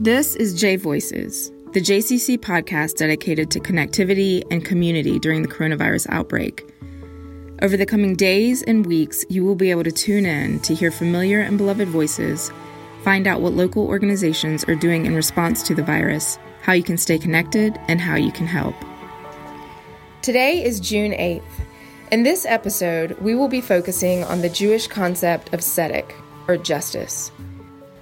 This is J Voices, the JCC podcast dedicated to connectivity and community during the coronavirus outbreak. Over the coming days and weeks, you will be able to tune in to hear familiar and beloved voices, find out what local organizations are doing in response to the virus, how you can stay connected, and how you can help. Today is June 8th. In this episode, we will be focusing on the Jewish concept of tzedek, or justice.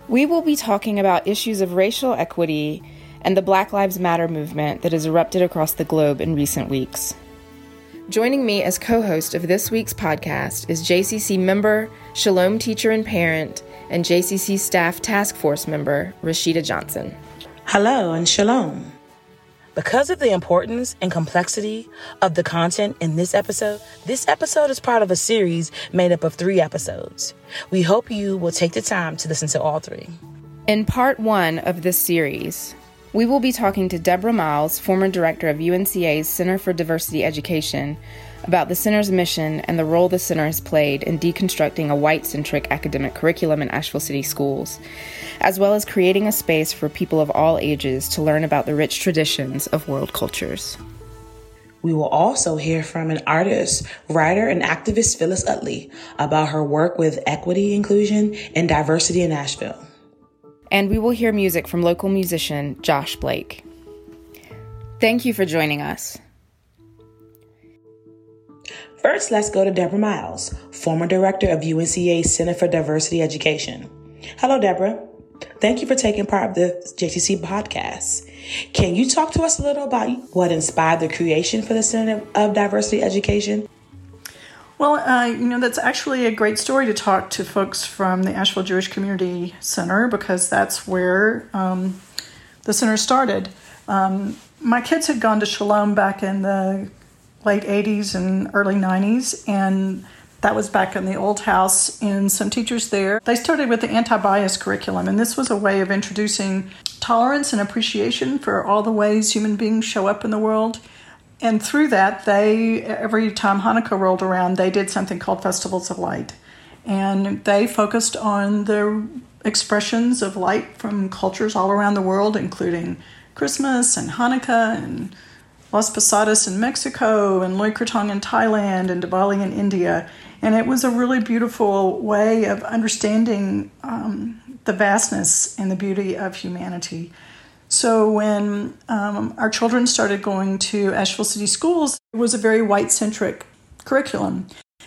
We will be talking about issues of racial equity and the Black Lives Matter movement that has erupted across the globe in recent weeks. Joining me as co host of this week's podcast is JCC member, Shalom teacher and parent, and JCC staff task force member, Rashida Johnson. Hello and Shalom. Because of the importance and complexity of the content in this episode, this episode is part of a series made up of three episodes. We hope you will take the time to listen to all three. In part one of this series, we will be talking to Deborah Miles, former director of UNCA's Center for Diversity Education, about the center's mission and the role the center has played in deconstructing a white centric academic curriculum in Asheville City schools, as well as creating a space for people of all ages to learn about the rich traditions of world cultures. We will also hear from an artist, writer, and activist, Phyllis Utley, about her work with equity, inclusion, and diversity in Asheville. And we will hear music from local musician Josh Blake. Thank you for joining us. First, let's go to Deborah Miles, former director of UNCA's Center for Diversity Education. Hello, Deborah. Thank you for taking part of the JCC podcast. Can you talk to us a little about what inspired the creation for the Center of Diversity Education? Well, uh, you know, that's actually a great story to talk to folks from the Asheville Jewish Community Center because that's where um, the center started. Um, my kids had gone to Shalom back in the late 80s and early 90s, and that was back in the old house, and some teachers there. They started with the anti bias curriculum, and this was a way of introducing tolerance and appreciation for all the ways human beings show up in the world. And through that, they, every time Hanukkah rolled around, they did something called Festivals of Light. And they focused on the expressions of light from cultures all around the world, including Christmas and Hanukkah and Las Posadas in Mexico and Loy Krathong in Thailand and Diwali in India. And it was a really beautiful way of understanding um, the vastness and the beauty of humanity. So when um, our children started going to Asheville City Schools, it was a very white centric curriculum.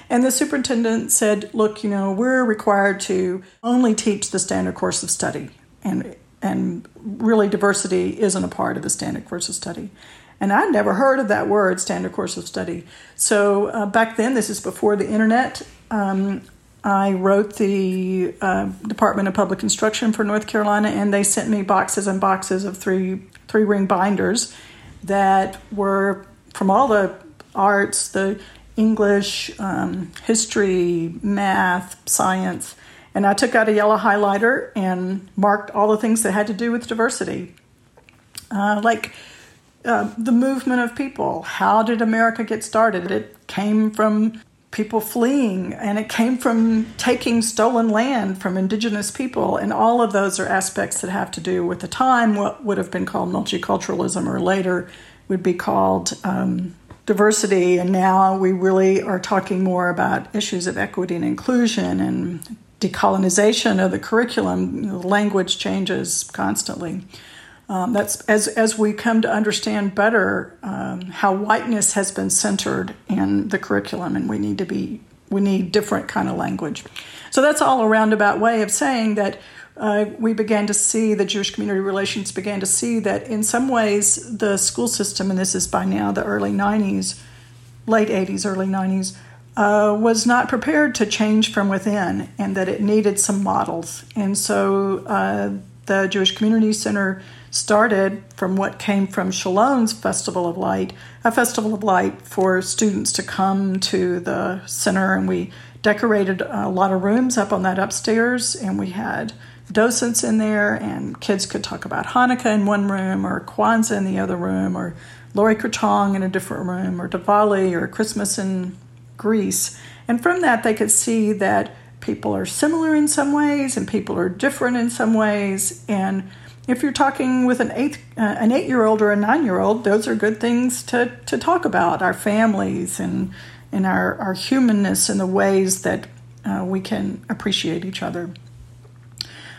And the superintendent said, look, you know, we're required to only teach the standard course of study. And, and really, diversity isn't a part of the standard course of study. And I'd never heard of that word, standard course of study. So uh, back then, this is before the internet. Um, I wrote the uh, Department of Public Instruction for North Carolina, and they sent me boxes and boxes of three three ring binders that were from all the arts, the English, um, history, math, science, and I took out a yellow highlighter and marked all the things that had to do with diversity, uh, like uh, the movement of people. How did America get started? It came from people fleeing, and it came from taking stolen land from indigenous people. And all of those are aspects that have to do with the time, what would have been called multiculturalism, or later would be called um, diversity. And now we really are talking more about issues of equity and inclusion and decolonization of the curriculum. Language changes constantly. Um, that's as as we come to understand better um, how whiteness has been centered in the curriculum, and we need to be we need different kind of language. So that's all a roundabout way of saying that uh, we began to see the Jewish community relations began to see that in some ways the school system, and this is by now the early '90s, late '80s, early '90s. Uh, was not prepared to change from within, and that it needed some models. And so uh, the Jewish Community Center started from what came from Shalom's Festival of Light, a festival of light for students to come to the center, and we decorated a lot of rooms up on that upstairs, and we had docents in there, and kids could talk about Hanukkah in one room, or Kwanzaa in the other room, or Loy Krathong in a different room, or Diwali, or Christmas in Greece. And from that, they could see that people are similar in some ways and people are different in some ways. And if you're talking with an eight uh, an eight year old or a nine year old, those are good things to, to talk about our families and and our, our humanness and the ways that uh, we can appreciate each other.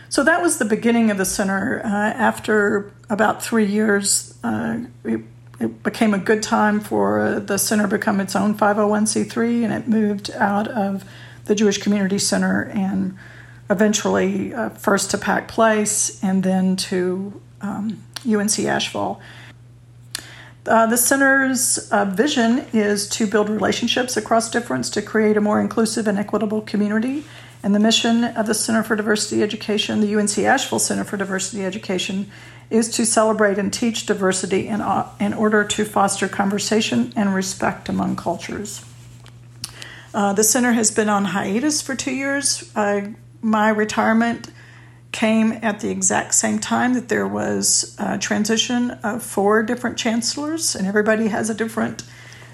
So that was the beginning of the center. Uh, after about three years, uh, it, it, became a good time for the center to become its own 501c3, and it moved out of the Jewish Community Center and eventually uh, first to Pack Place and then to um, UNC Asheville. Uh, the center's uh, vision is to build relationships across difference to create a more inclusive and equitable community and the mission of the Center for Diversity Education, the UNC Asheville Center for Diversity Education, is to celebrate and teach diversity in, uh, in order to foster conversation and respect among cultures. Uh, the center has been on hiatus for two years. Uh, my retirement came at the exact same time that there was a transition of four different chancellors, and everybody has a different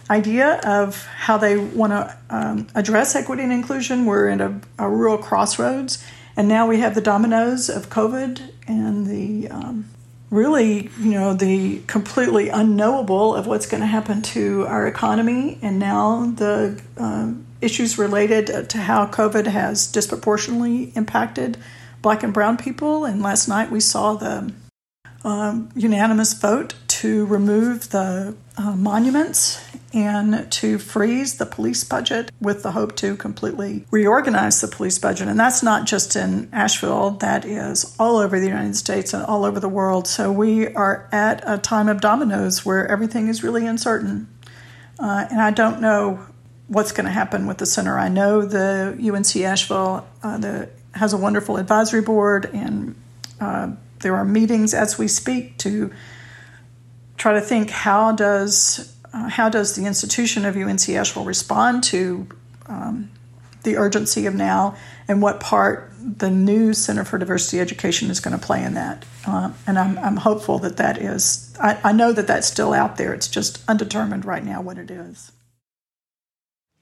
idea of how they want to um, address equity and inclusion. We're in a, a, real crossroads, and now we have the dominoes of COVID and the um, really, you know, the completely unknowable of what's going to happen to our economy, and now the um, issues related to how COVID has disproportionately impacted Black and Brown people. And last night we saw the um, unanimous vote to remove the uh, monuments and to freeze the police budget with the hope to completely reorganize the police budget. And that's not just in Asheville, that is all over the United States and all over the world. So we are at a time of dominoes where everything is really uncertain. Uh, and I don't know what's going to happen with the center. I know the UNC Asheville uh, the, has a wonderful advisory board, and uh, there are meetings as we speak to try to think how does uh, how does the institution of UNC Asheville respond to um, the urgency of now, and what part the new Center for Diversity Education is going to play in that. Uh, and I'm, I'm hopeful that that is. I, I know that that's still out there. It's just undetermined right now what it is.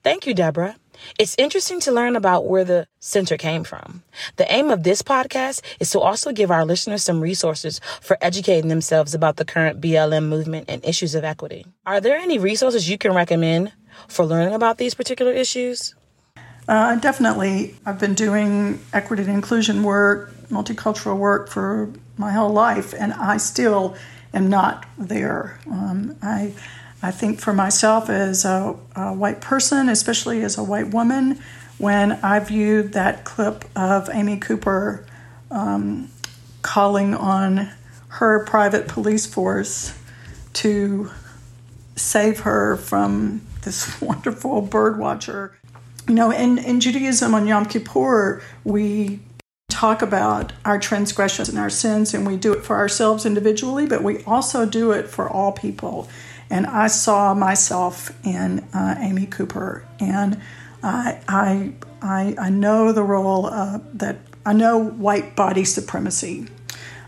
Thank you, Deborah. It's interesting to learn about where the center came from. The aim of this podcast is to also give our listeners some resources for educating themselves about the current BLM movement and issues of equity. Are there any resources you can recommend for learning about these particular issues? Uh, definitely. I've been doing equity and inclusion work, multicultural work for my whole life, and I still am not there. Um, I I think for myself as a, a, white person, especially as a white woman, when I viewed that clip of Amy Cooper um, calling on her private police force to save her from this wonderful bird watcher. You know, in, in Judaism on Yom Kippur, we talk about our transgressions and our sins, and we do it for ourselves individually, but we also do it for all people. And I saw myself in uh, Amy Cooper, and I, I, I, I know the role uh, that I know white body supremacy.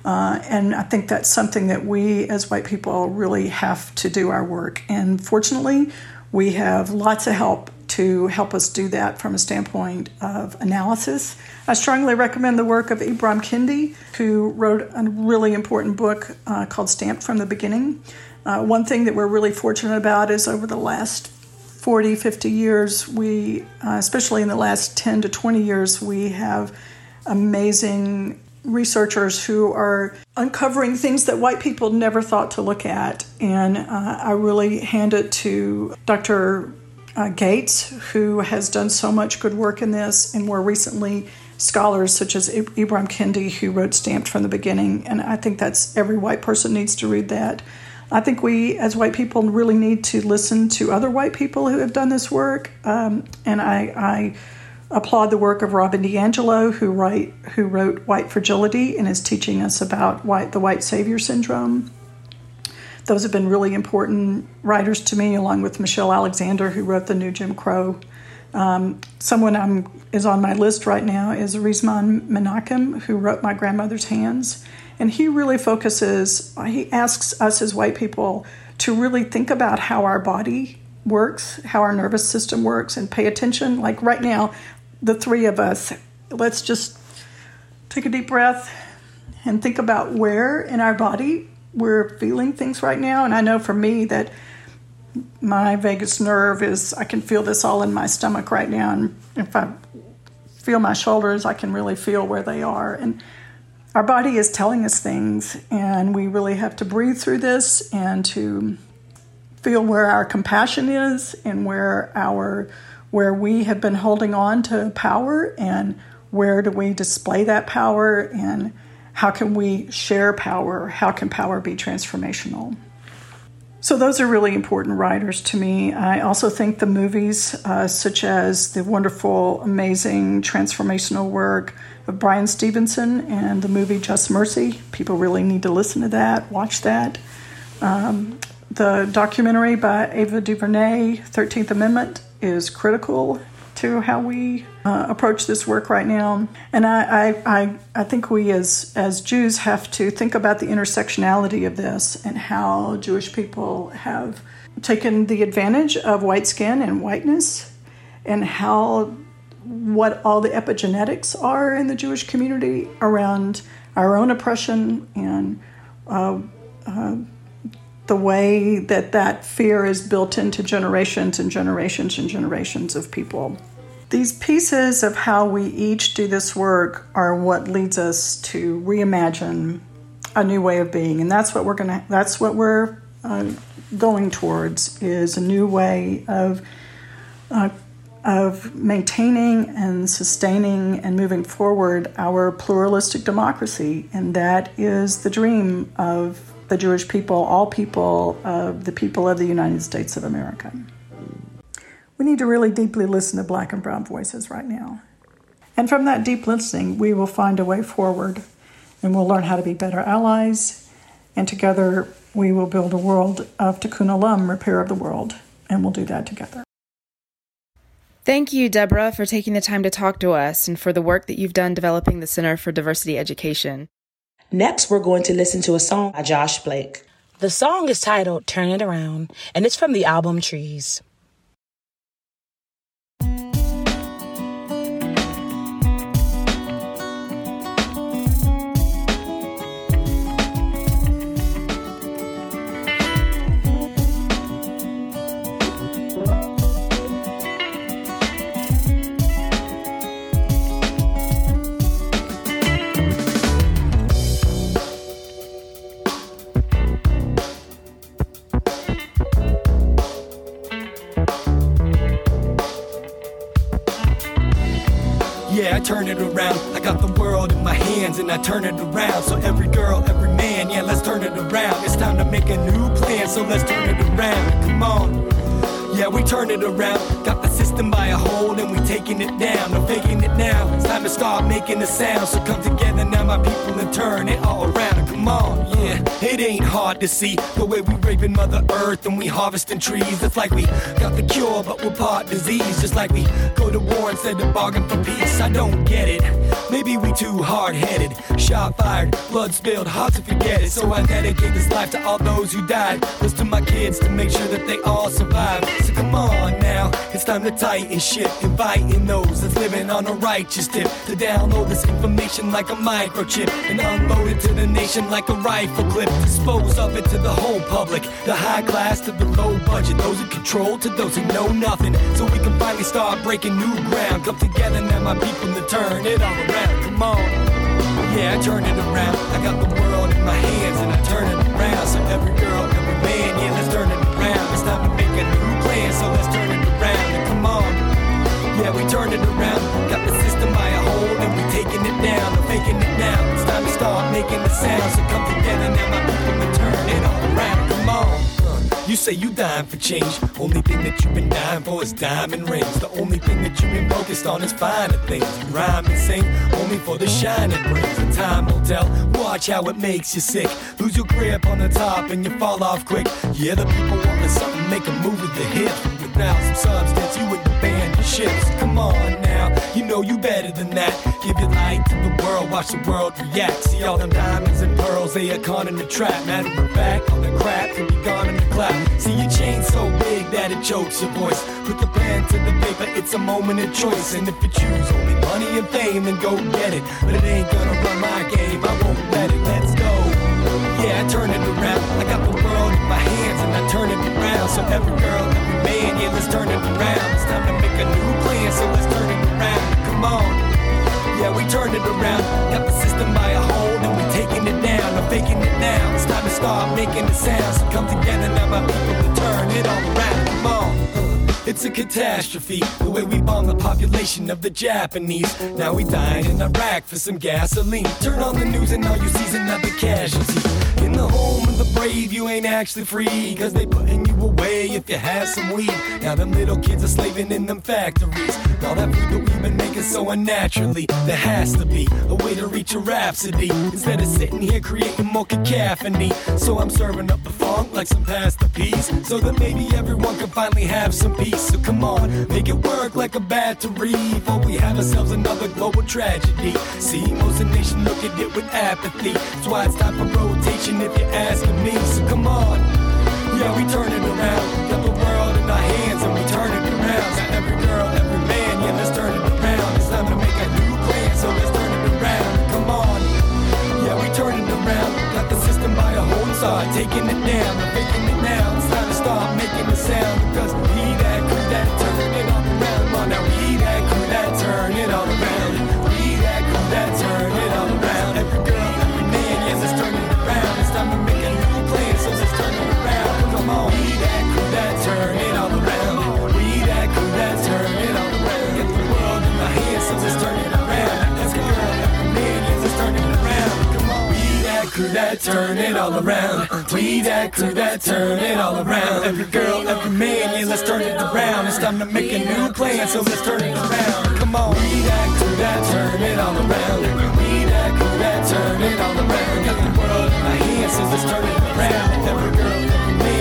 Uh, and I think that's something that we as white people really have to do our work. And fortunately, we have lots of help to help us do that from a standpoint of analysis. I strongly recommend the work of Ibram Kendi, who wrote a really important book uh, called Stamped from the Beginning. Uh, one thing that we're really fortunate about is over the last 40, 50 years, we, uh, especially in the last 10 to 20 years, we have amazing researchers who are uncovering things that white people never thought to look at. And uh, I really hand it to Dr. Uh, Gates, who has done so much good work in this, and more recently, scholars such as Ibram Kendi, who wrote Stamped from the Beginning. And I think that's every white person needs to read that. I think we, as white people, really need to listen to other white people who have done this work. Um, and I, I, applaud the work of Robin DiAngelo, who write who wrote White Fragility and is teaching us about white the white savior syndrome. Those have been really important writers to me, along with Michelle Alexander, who wrote the New Jim Crow. Um, someone I'm, is on my list right now is Resmaa Menakem, who wrote My Grandmother's Hands. And he really focuses, he asks us as white people to really think about how our body works, how our nervous system works, and pay attention. Like right now, the three of us, let's just take a deep breath and think about where in our body we're feeling things right now. And I know for me that my vagus nerve is, I can feel this all in my stomach right now. And if I feel my shoulders, I can really feel where they are. And our body is telling us things, and we really have to breathe through this and to feel where our compassion is and where our where we have been holding on to power and where do we display that power and how can we share power? How can power be transformational? So those are really important writers to me. I also think the movies uh, such as the wonderful amazing transformational work of Bryan Stevenson and the movie just mercy. People really need to listen to that watch that. Um, the documentary by Ava DuVernay 13th amendment is critical to how we uh, approach this work right now. And I, I, I, think we as, as Jews have to think about the intersectionality of this and how Jewish people have taken the advantage of white skin and whiteness and how what all the epigenetics are in the Jewish community around our own oppression and uh, uh, the way that that fear is built into generations and generations and generations of people. These pieces of how we each do this work are what leads us to reimagine a new way of being, and that's what we're gonna. That's what we're uh, going towards is a new way of uh, of maintaining and sustaining and moving forward our pluralistic democracy, and that is the dream of the Jewish people, all people, the people of the United States of America. We need to really deeply listen to black and brown voices right now. And from that deep listening, we will find a way forward and we'll learn how to be better allies. And together, we will build a world of tikkun olam, repair of the world. And we'll do that together. Thank you, Deborah, for taking the time to talk to us and for the work that you've done developing the Center for Diversity Education. Next, we're going to listen to a song by Josh Blake. The song is titled Turn It Around, and it's from the album Trees. Turn it around. I got the world in my hands and I turn it around. So every girl, every man, yeah, let's turn it around. It's time to make a new plan, so let's turn it around. Come on. Yeah, we turn it around. Got the system by a hold and we taking it down. No faking it now. It's time to start making a sound. So come together now, my people, and turn it all around. Come on, yeah. It ain't hard to see the way we raping Mother Earth and we harvesting trees. It's like we got the cure, but we're part disease. Just like we go to war instead of bargain for peace. I don't get it. Maybe we too hard headed. Shot fired, blood spilled, hard to forget it. So I dedicate this life to all those who died. This to my kids to make sure that they all survive. So come on now, it's time to tighten shit. Inviting those that's living on a righteous tip to download this information like a microchip and unload it to the nation like a rifle clip. Dispose of it to the whole public, the high class to the low budget, those in control to those who know nothing. So we can finally start breaking new ground. Come together now, my people, to turn it all around. Come on. Yeah, I turn it around. I got the world in my hands and I turn it around. So every girl, every man, yeah, let's turn it around. It's time to make a new plan, so let's turn turn it around. Got the system by a hold and we taking it down. We're faking it now. It's time to start making the sound. So come together now, my people, and turn it all around. Come on. You say you dying for change. Only thing that you've been dying for is diamond rings. The only thing that you've been focused on is finer things. You rhyme and sing only for the shine it brings. And time will tell. Watch how it makes you sick. Lose your grip on the top and you fall off quick. Yeah, the people want something, make a move with the hips. Without some substance, you would band your ships. Come on now, you know you better than that. Give your light to the world watch the world react. See all them diamonds and pearls, they are caught in the trap. Matter of fact, all the crap can be gone in the cloud. See your chain so big that it chokes your voice. Put the pen to the paper, it's a moment of choice. And if you choose only money and fame, then go get it. But it ain't gonna run my game, I won't let it. Let's go. Yeah, I turn it around. I got the world in my hands and I turn it around. So every girl, let's turn it around. It's time to make a new plan, so let's turn it around. Come on. Yeah, we turned it around. Got the system by a hold and we're taking it down. I'm faking it now. It's time to start making the sound. So come together now, my people, to turn it all around. Come on. It's a catastrophe, the way we bomb the population of the Japanese. Now we dying in Iraq for some gasoline. Turn on the news and all you see's another casualty. In the home of the brave, you ain't actually free. Cause they putting you away if you have some weed. Now them little kids are slaving in them factories. All that food that we've been making so unnaturally. There has to be way to reach a rhapsody. Instead of sitting here creating more cacophony. So I'm serving up the funk like some pasta peas. So that maybe everyone can finally have some peace. So come on, make it work like a battery. Before we have ourselves another global tragedy. See, most of the nation look at it with apathy. That's why it's time for rotation if you're asking me. So come on, yeah, we turn it around. Got the world in our hands around. Got the system by a whole start taking it down. I'm faking it now. It's time to start making the sound because that turn it all around. We that crew that turn it all around. Every girl, every man, yeah, let's turn it around. It's time to make a new plan, so let's turn it around. Come on, we that crew that turn it all around. We that crew that turn it all around. Got the world in my hands, so let's turn it around. Every girl, every man,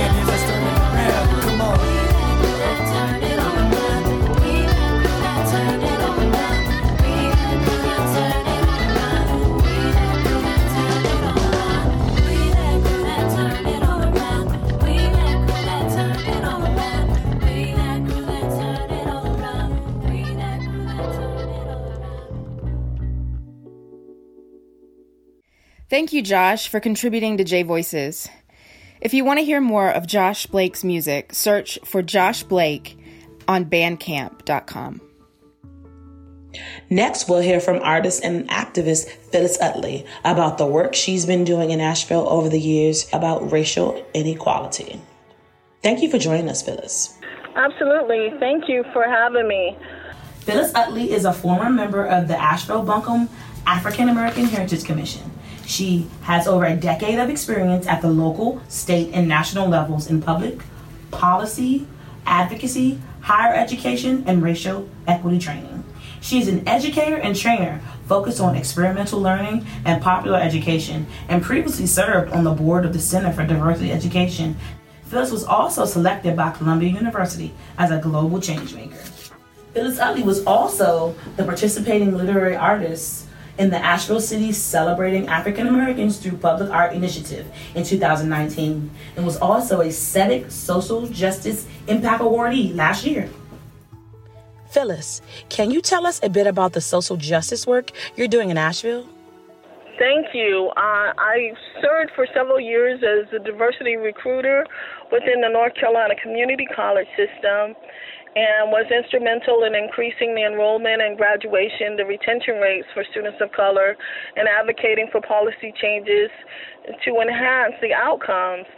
Thank you, Josh, for contributing to J Voices. If you want to hear more of Josh Blake's music, search for Josh Blake on bandcamp.com. Next, we'll hear from artist and activist Phyllis Utley about the work she's been doing in Asheville over the years about racial inequality. Thank you for joining us, Phyllis. Absolutely. Thank you for having me. Phyllis Utley is a former member of the Asheville Buncombe African American Heritage Commission. She has over a decade of experience at the local, state, and national levels in public policy, advocacy, higher education, and racial equity training. She is an educator and trainer focused on experimental learning and popular education, and previously served on the board of the Center for Diversity Education. Phyllis was also selected by Columbia University as a global changemaker. Phyllis Utley was also the participating literary artist in the Asheville City Celebrating African Americans Through Public Art Initiative in 2019 and was also a Tzedek Social Justice Impact Awardee last year. Phyllis, can you tell us a bit about the social justice work you're doing in Asheville? Thank you. Uh, I served for several years as a diversity recruiter within the North Carolina Community College system and was instrumental in increasing the enrollment and graduation, the retention rates for students of color, and advocating for policy changes to enhance the outcomes.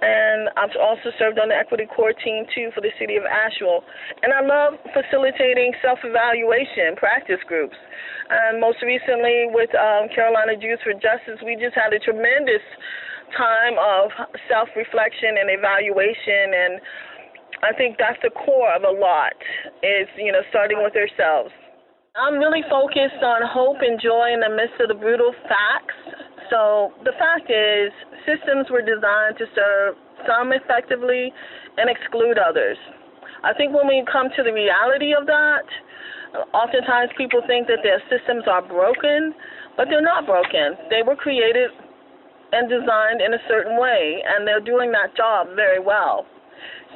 And I've also served on the equity core team too for the city of Asheville. And I love facilitating self evaluation practice groups. And most recently with um, Carolina Jews for Justice, we just had a tremendous time of self reflection and evaluation and I think that's the core of a lot is, you know, starting with ourselves. I'm really focused on hope and joy in the midst of the brutal facts. So the fact is, systems were designed to serve some effectively and exclude others. I think when we come to the reality of that, oftentimes people think that their systems are broken, but they're not broken. They were created and designed in a certain way, and they're doing that job very well.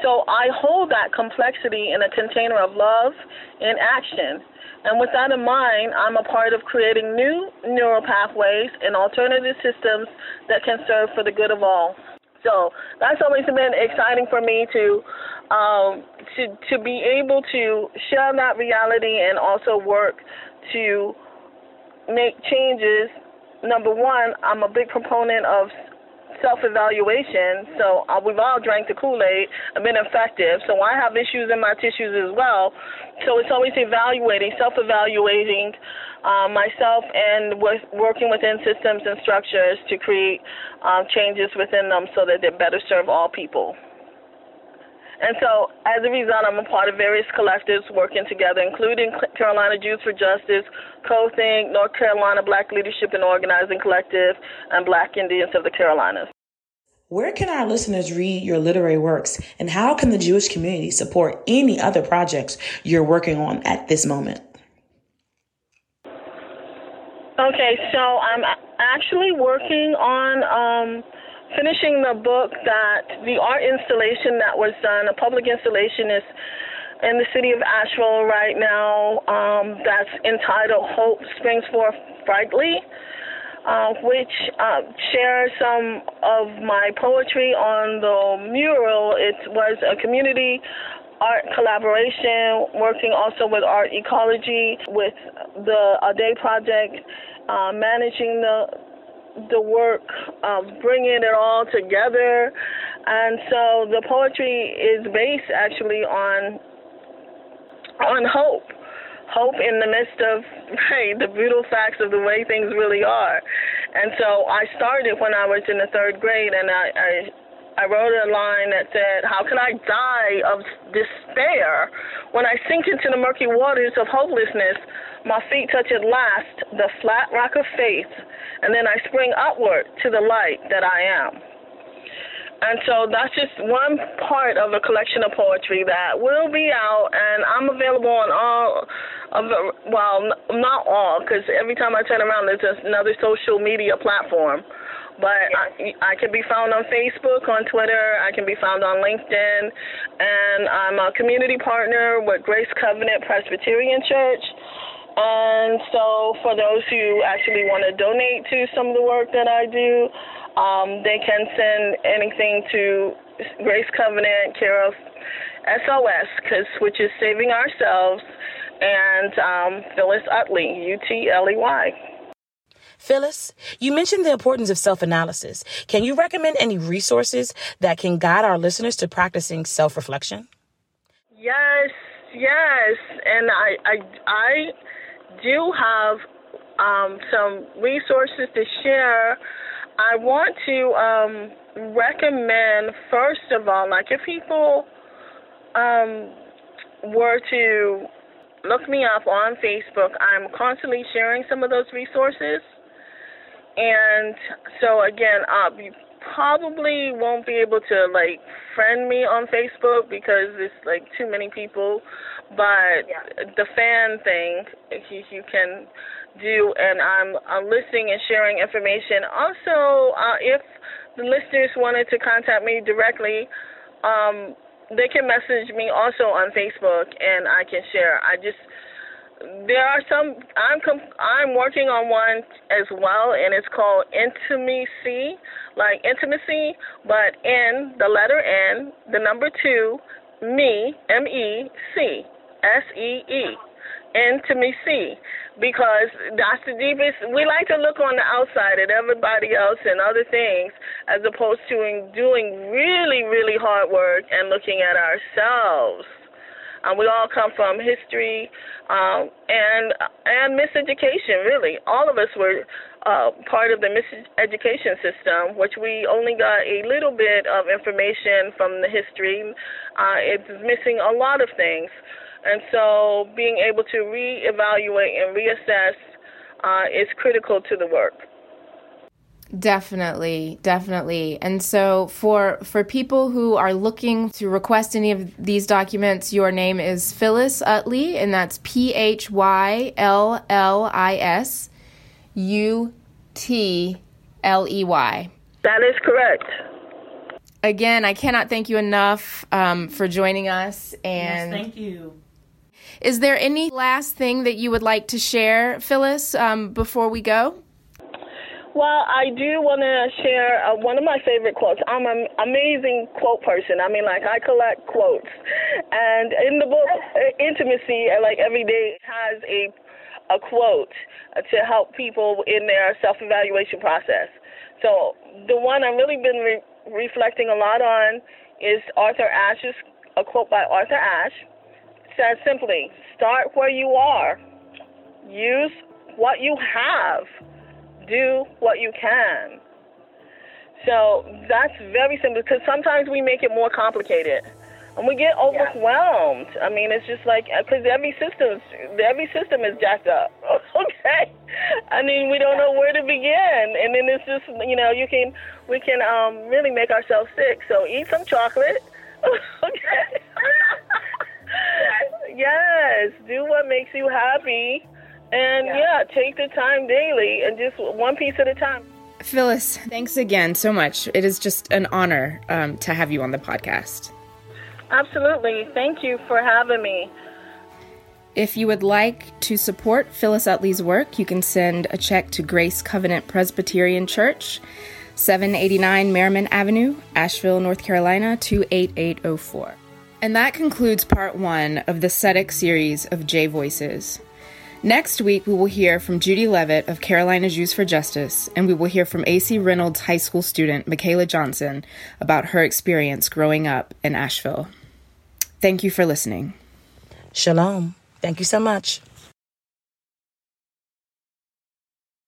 So I hold that complexity in a container of love in action. And with that in mind, I'm a part of creating new neural pathways and alternative systems that can serve for the good of all. So that's always been exciting for me to um, to to be able to share that reality and also work to make changes. Number one, I'm a big proponent of self-evaluation. So uh, we've all drank the Kool-Aid and been effective. So I have issues in my tissues as well. So it's always evaluating, self-evaluating uh, myself and with working within systems and structures to create um, changes within them so that they better serve all people. And so, as a result, I'm a part of various collectives working together, including Carolina Jews for Justice, Co-Think, North Carolina Black Leadership and Organizing Collective, and Black Indians of the Carolinas. Where can our listeners read your literary works, and how can the Jewish community support any other projects you're working on at this moment? Okay, so I'm actually working on. Um, finishing the book that the art installation that was done, a public installation is in the city of Asheville right now um, that's entitled Hope Springs Forth Brightly, uh, which uh, shares some of my poetry on the mural. It was a community art collaboration, working also with Art Ecology, with the A Day Project, uh, managing the the work of bringing it all together. And so the poetry is based actually on on hope. Hope in the midst of hey the brutal facts of the way things really are. And so I started when I was in the third grade and I, I I wrote a line that said, How can I die of despair when I sink into the murky waters of hopelessness? My feet touch at last the flat rock of faith, and then I spring upward to the light that I am. And so that's just one part of a collection of poetry that will be out, and I'm available on all of the, well, not all, because every time I turn around, there's another social media platform. But I, I can be found on Facebook, on Twitter. I can be found on LinkedIn, and I'm a community partner with Grace Covenant Presbyterian Church. And so, for those who actually want to donate to some of the work that I do, um, they can send anything to Grace Covenant, care of SOS, cause, which is Saving Ourselves, and um, Phyllis Utley, U T L E Y. Phyllis, you mentioned the importance of self analysis. Can you recommend any resources that can guide our listeners to practicing self reflection? Yes, yes. And I, I, I do have um, some resources to share. I want to um, recommend, first of all, like if people um, were to look me up on Facebook, I'm constantly sharing some of those resources. And so again, uh, you probably won't be able to like friend me on Facebook because it's like too many people. But yeah. the fan thing, you, you can do, and I'm, I'm listening and sharing information. Also, uh, if the listeners wanted to contact me directly, um, they can message me also on Facebook, and I can share. I just there are some I'm com- I'm working on one as well and it's called intimacy like intimacy but in the letter N the number 2 me M E C S E E intimacy because that's the deepest we like to look on the outside at everybody else and other things as opposed to doing really really hard work and looking at ourselves um, we all come from history um, and and miseducation. Really, all of us were uh, part of the miseducation system, which we only got a little bit of information from the history. Uh, it's missing a lot of things, and so being able to reevaluate and reassess uh, is critical to the work. Definitely, definitely. And so for for people who are looking to request any of these documents, your name is Phyllis Utley and that's P H Y L L I S U T L E Y. That is correct. Again, I cannot thank you enough um, for joining us. And thank you. is there any last thing that you would like to share, Phyllis, um, before we go? Well, I do want to share uh, one of my favorite quotes. I'm an amazing quote person. I mean, like I collect quotes, and in the book uh, Intimacy, uh, like every day has a a quote uh, to help people in their self-evaluation process. So the one I've really been re- reflecting a lot on is Arthur Ashe's a quote by Arthur Ashe. Says simply, "Start where you are. Use what you have." Do what you can. So that's very simple because sometimes we make it more complicated and we get overwhelmed. Yeah. I mean, it's just like because every system, every system is jacked up. okay, I mean, we don't know where to begin, and then it's just you know you can we can um, really make ourselves sick. So eat some chocolate. okay. yes, do what makes you happy and yeah. yeah, take the time daily and just one piece at a time. Phyllis, thanks again so much. It is just an honor um, to have you on the podcast. Absolutely. Thank you for having me. If you would like to support Phyllis Utley's work, you can send a check to Grace Covenant Presbyterian Church, 789 Merrimon Avenue, Asheville, North Carolina, 28804. And that concludes part one of the Tzedek series of J Voices. Next week, we will hear from Judy Levitt of Carolina Jews for Justice, and we will hear from AC Reynolds High School student Michaela Johnson about her experience growing up in Asheville. Thank you for listening. Shalom. Thank you so much.